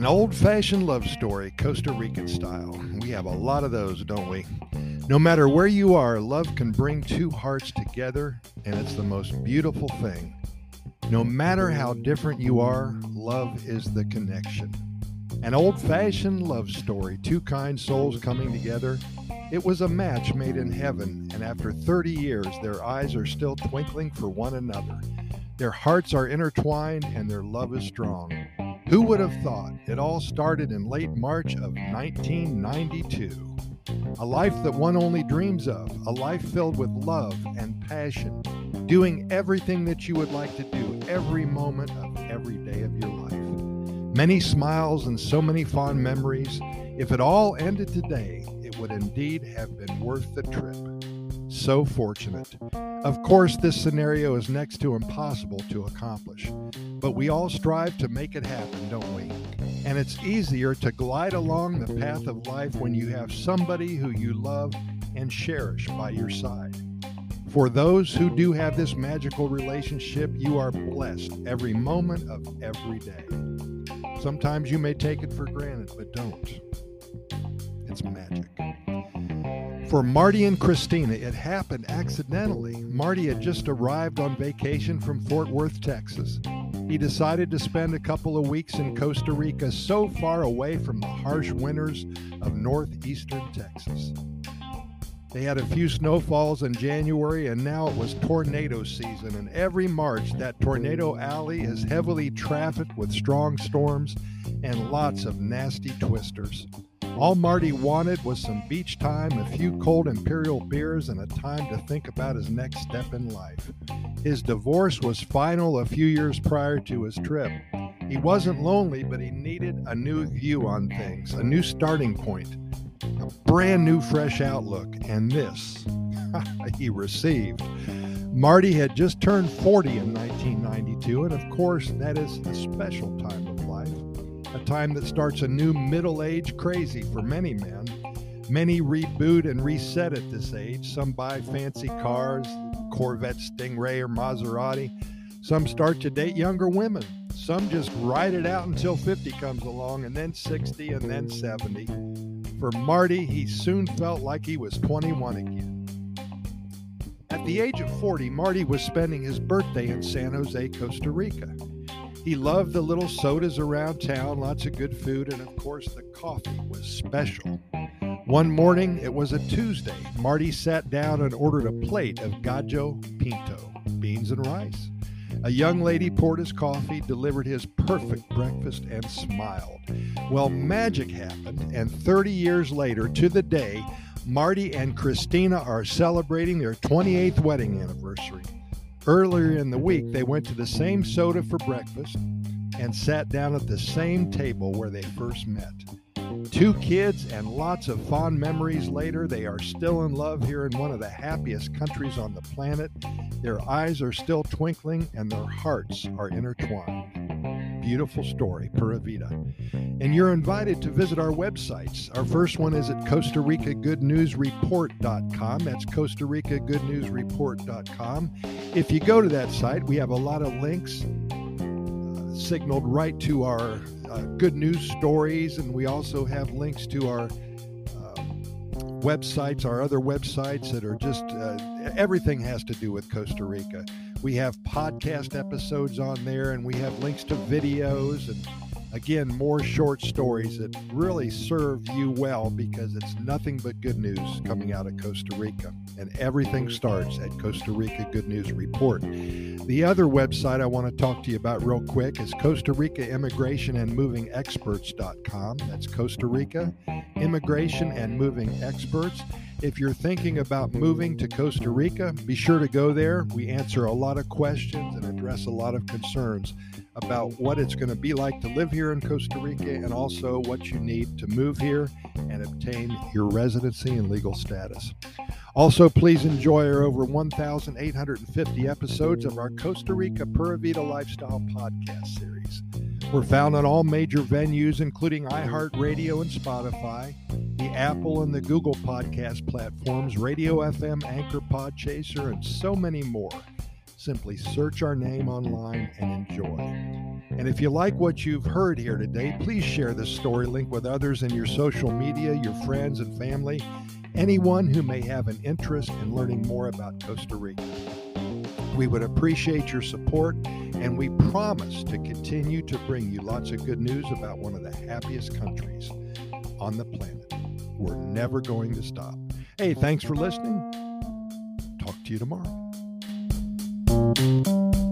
An old fashioned love story, Costa Rican style. We have a lot of those, don't we? No matter where you are, love can bring two hearts together, and it's the most beautiful thing. No matter how different you are, love is the connection. An old fashioned love story, two kind souls coming together. It was a match made in heaven, and after 30 years, their eyes are still twinkling for one another. Their hearts are intertwined, and their love is strong. Who would have thought it all started in late March of 1992? A life that one only dreams of, a life filled with love and passion, doing everything that you would like to do every moment of every day of your life. Many smiles and so many fond memories. If it all ended today, it would indeed have been worth the trip. So fortunate. Of course, this scenario is next to impossible to accomplish, but we all strive to make it happen, don't we? And it's easier to glide along the path of life when you have somebody who you love and cherish by your side. For those who do have this magical relationship, you are blessed every moment of every day. Sometimes you may take it for granted, but don't. It's magic. For Marty and Christina, it happened accidentally. Marty had just arrived on vacation from Fort Worth, Texas. He decided to spend a couple of weeks in Costa Rica, so far away from the harsh winters of northeastern Texas. They had a few snowfalls in January, and now it was tornado season. And every March, that tornado alley is heavily trafficked with strong storms and lots of nasty twisters. All Marty wanted was some beach time, a few cold imperial beers, and a time to think about his next step in life. His divorce was final a few years prior to his trip. He wasn't lonely, but he needed a new view on things, a new starting point a brand new, fresh outlook. And this he received. Marty had just turned 40 in 1992, and of course, that is a special time of a time that starts a new middle age crazy for many men. Many reboot and reset at this age. Some buy fancy cars, Corvette Stingray or Maserati. Some start to date younger women. Some just ride it out until 50 comes along, and then 60, and then 70. For Marty, he soon felt like he was 21 again. At the age of 40, Marty was spending his birthday in San Jose, Costa Rica. He loved the little sodas around town, lots of good food, and of course, the coffee was special. One morning, it was a Tuesday, Marty sat down and ordered a plate of gallo pinto, beans and rice. A young lady poured his coffee, delivered his perfect breakfast, and smiled. Well, magic happened, and 30 years later, to the day, Marty and Christina are celebrating their 28th wedding anniversary. Earlier in the week, they went to the same soda for breakfast and sat down at the same table where they first met. Two kids and lots of fond memories later, they are still in love here in one of the happiest countries on the planet. Their eyes are still twinkling and their hearts are intertwined. Beautiful story, Pura Vida. And you're invited to visit our websites. Our first one is at Costa Rica Good News Report.com. That's Costa Rica Good News Report.com. If you go to that site, we have a lot of links uh, signaled right to our uh, good news stories, and we also have links to our websites, our other websites that are just uh, everything has to do with Costa Rica. We have podcast episodes on there, and we have links to videos and again more short stories that really serve you well because it's nothing but good news coming out of Costa Rica, and everything starts at Costa Rica Good News Report. The other website I want to talk to you about real quick is Costa Rica Immigration and Moving Experts.com. That's Costa Rica Immigration and Moving Experts. If you're thinking about moving to Costa Rica, be sure to go there. We answer a lot of questions and address a lot of concerns about what it's going to be like to live here in Costa Rica and also what you need to move here and obtain your residency and legal status. Also, please enjoy our over 1,850 episodes of our Costa Rica Pura Vida Lifestyle podcast series. We're found on all major venues, including iHeartRadio and Spotify, the Apple and the Google podcast platforms, Radio FM, Anchor Podchaser, and so many more. Simply search our name online and enjoy. And if you like what you've heard here today, please share this story link with others in your social media, your friends and family, anyone who may have an interest in learning more about Costa Rica. We would appreciate your support, and we promise to continue to bring you lots of good news about one of the happiest countries on the planet. We're never going to stop. Hey, thanks for listening. Talk to you tomorrow. Thank you.